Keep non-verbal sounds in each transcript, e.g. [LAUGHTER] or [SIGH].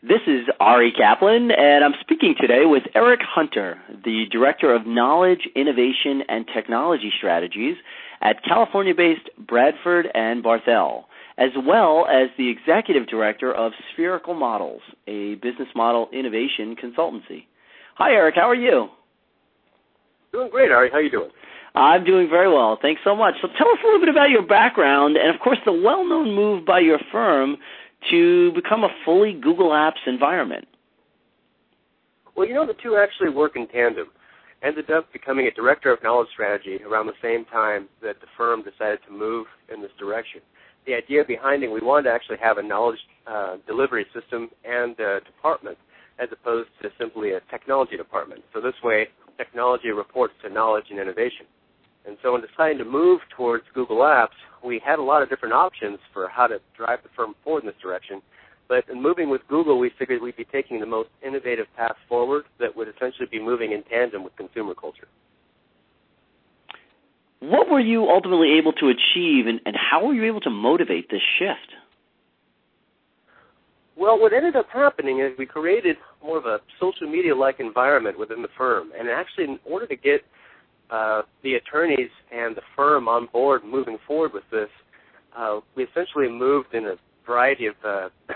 This is Ari Kaplan, and I'm speaking today with Eric Hunter, the Director of Knowledge, Innovation, and Technology Strategies at California based Bradford and Barthel, as well as the Executive Director of Spherical Models, a business model innovation consultancy. Hi, Eric. How are you? Doing great, Ari. How are you doing? I'm doing very well. Thanks so much. So tell us a little bit about your background and, of course, the well known move by your firm to become a fully Google Apps environment? Well, you know, the two actually work in tandem. Ended up becoming a director of knowledge strategy around the same time that the firm decided to move in this direction. The idea behind it, we wanted to actually have a knowledge uh, delivery system and a department as opposed to simply a technology department. So this way, technology reports to knowledge and innovation. And so in deciding to move towards Google Apps, we had a lot of different options for how to drive the firm forward in this direction. But in moving with Google, we figured we'd be taking the most innovative path forward that would essentially be moving in tandem with consumer culture. What were you ultimately able to achieve, and, and how were you able to motivate this shift? Well, what ended up happening is we created more of a social media like environment within the firm. And actually, in order to get uh, the attorneys and the firm on board moving forward with this, uh, we essentially moved in a variety of uh, [CLEARS THROAT]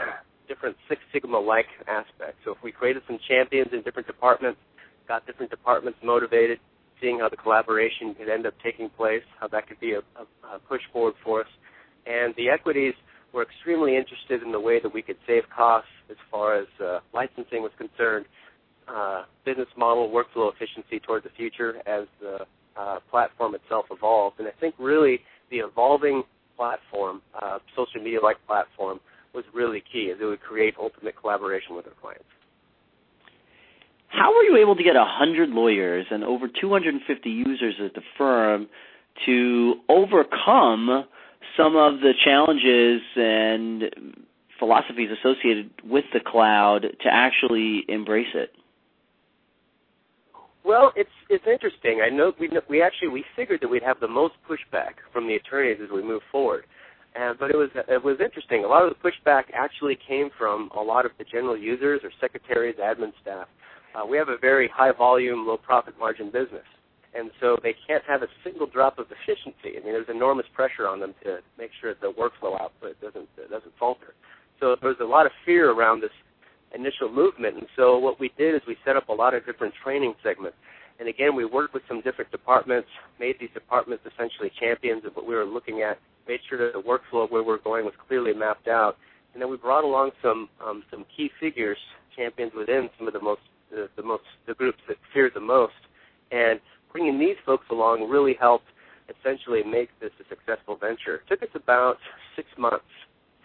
different Six Sigma-like aspects. So if we created some champions in different departments, got different departments motivated, seeing how the collaboration could end up taking place, how that could be a, a, a push forward for us. And the equities were extremely interested in the way that we could save costs as far as uh, licensing was concerned, uh, business model workflow efficiency toward the future as the uh, platform itself evolves. And I think really the evolving platform, uh, social media like platform, was really key as it would create ultimate collaboration with our clients. How were you able to get 100 lawyers and over 250 users at the firm to overcome some of the challenges and philosophies associated with the cloud to actually embrace it? Well, it's it's interesting. I know we we actually we figured that we'd have the most pushback from the attorneys as we move forward, and but it was it was interesting. A lot of the pushback actually came from a lot of the general users or secretaries, admin staff. Uh, we have a very high volume, low profit margin business, and so they can't have a single drop of efficiency. I mean, there's enormous pressure on them to make sure that the workflow output doesn't doesn't falter. So there was a lot of fear around this initial movement. And so what we did is we set up a lot of different training segments. And again, we worked with some different departments, made these departments essentially champions of what we were looking at, made sure that the workflow of where we were going was clearly mapped out. And then we brought along some um, some key figures, champions within some of the most the, the most the groups that feared the most. And bringing these folks along really helped essentially make this a successful venture. It took us about six months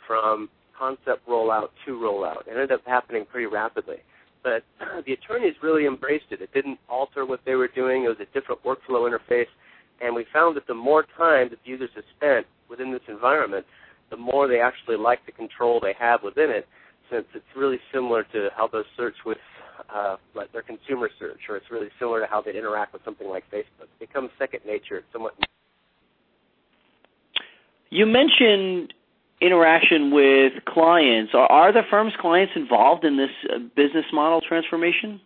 from concept rollout to rollout. It ended up happening pretty rapidly. But [CLEARS THROAT] the attorneys really embraced it. It didn't alter what they were doing. It was a different workflow interface. And we found that the more time that the users have spent within this environment, the more they actually like the control they have within it, since it's really similar to how they search with uh, like their consumer search, or it's really similar to how they interact with something like Facebook. It becomes second nature. It's somewhat. You mentioned interaction with clients. Are, are the firm's clients involved in this uh, business model transformation?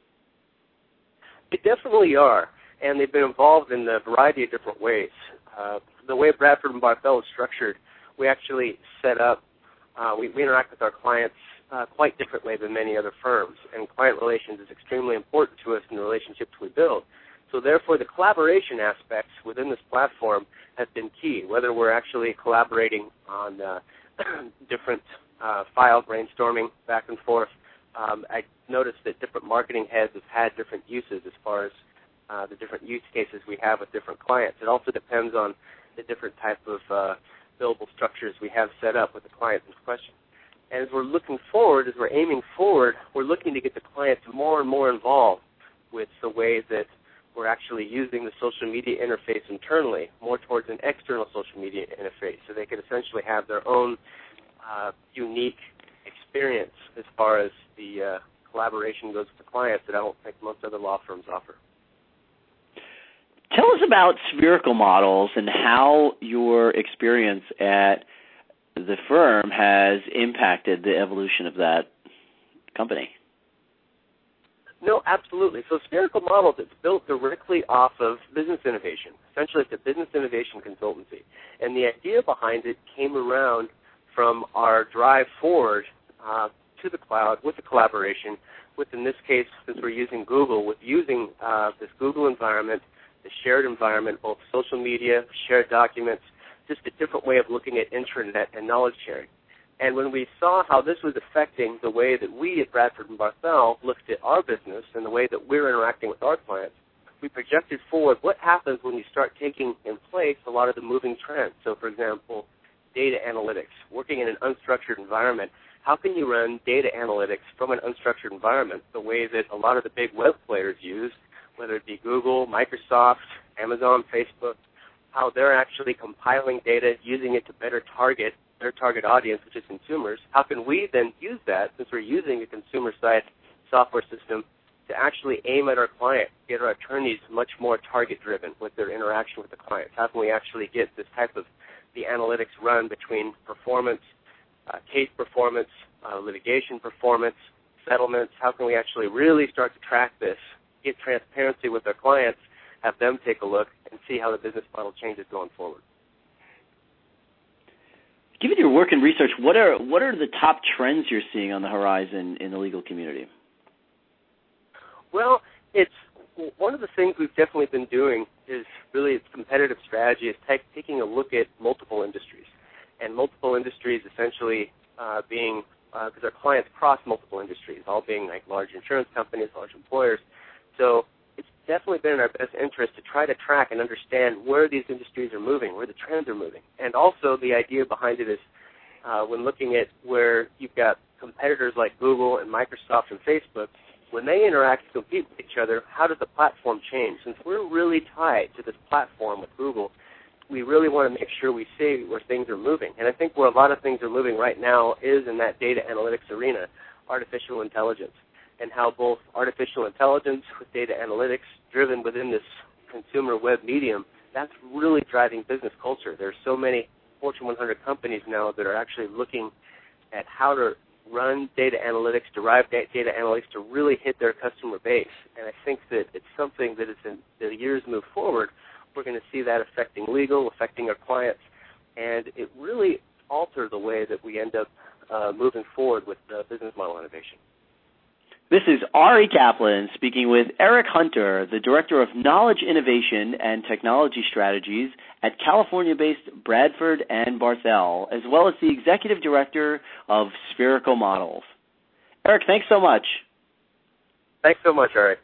They definitely are, and they've been involved in a variety of different ways. Uh, the way Bradford and Barthel is structured, we actually set up, uh, we, we, interact with our clients uh, quite differently than many other firms, and client relations is extremely important to us in the relationships we build. So therefore, the collaboration aspects within this platform have been key, whether we're actually collaborating on uh, [CLEARS THROAT] different uh, file brainstorming back and forth. Um, I noticed that different marketing heads have had different uses as far as uh, the different use cases we have with different clients. It also depends on the different type of uh, billable structures we have set up with the clients in question. And as we're looking forward, as we're aiming forward, we're looking to get the clients more and more involved with the way that we're actually using the social media interface internally more towards an external social media interface so they could essentially have their own uh, unique experience as far as the uh, collaboration goes with the clients that I don't think most other law firms offer. Tell us about spherical models and how your experience at the firm has impacted the evolution of that company. No, absolutely. So Spherical Models, it's built directly off of business innovation. Essentially, it's a business innovation consultancy. And the idea behind it came around from our drive forward uh, to the cloud with the collaboration with, in this case, since we're using Google, with using uh, this Google environment, the shared environment, both social media, shared documents, just a different way of looking at intranet and knowledge sharing. And when we saw how this was affecting the way that we at Bradford and Barthel looked at our business and the way that we're interacting with our clients, we projected forward what happens when you start taking in place a lot of the moving trends. So, for example, data analytics, working in an unstructured environment. How can you run data analytics from an unstructured environment the way that a lot of the big web players use, whether it be Google, Microsoft, Amazon, Facebook, how they're actually compiling data, using it to better target their target audience, which is consumers, how can we then use that, since we're using a consumer side software system, to actually aim at our client, get our attorneys much more target driven with their interaction with the clients? How can we actually get this type of the analytics run between performance, uh, case performance, uh, litigation performance, settlements? How can we actually really start to track this, get transparency with our clients, have them take a look, and see how the business model changes going forward? Given your work and research, what are what are the top trends you're seeing on the horizon in the legal community? Well, it's one of the things we've definitely been doing is really its competitive strategy is taking a look at multiple industries, and multiple industries essentially uh, being because uh, our clients cross multiple industries, all being like large insurance companies, large employers. So definitely been in our best interest to try to track and understand where these industries are moving, where the trends are moving. And also the idea behind it is uh, when looking at where you've got competitors like Google and Microsoft and Facebook, when they interact and compete with each other, how does the platform change? Since we're really tied to this platform with Google, we really want to make sure we see where things are moving. And I think where a lot of things are moving right now is in that data analytics arena, artificial intelligence and how both artificial intelligence with data analytics driven within this consumer web medium, that's really driving business culture. There's so many Fortune 100 companies now that are actually looking at how to run data analytics, derive data analytics to really hit their customer base. And I think that it's something that as the years move forward, we're going to see that affecting legal, affecting our clients, and it really alter the way that we end up uh, moving forward with the business model innovation. This is Ari Kaplan speaking with Eric Hunter, the Director of Knowledge Innovation and Technology Strategies at California-based Bradford and Barthel, as well as the Executive Director of Spherical Models. Eric, thanks so much. Thanks so much, Eric.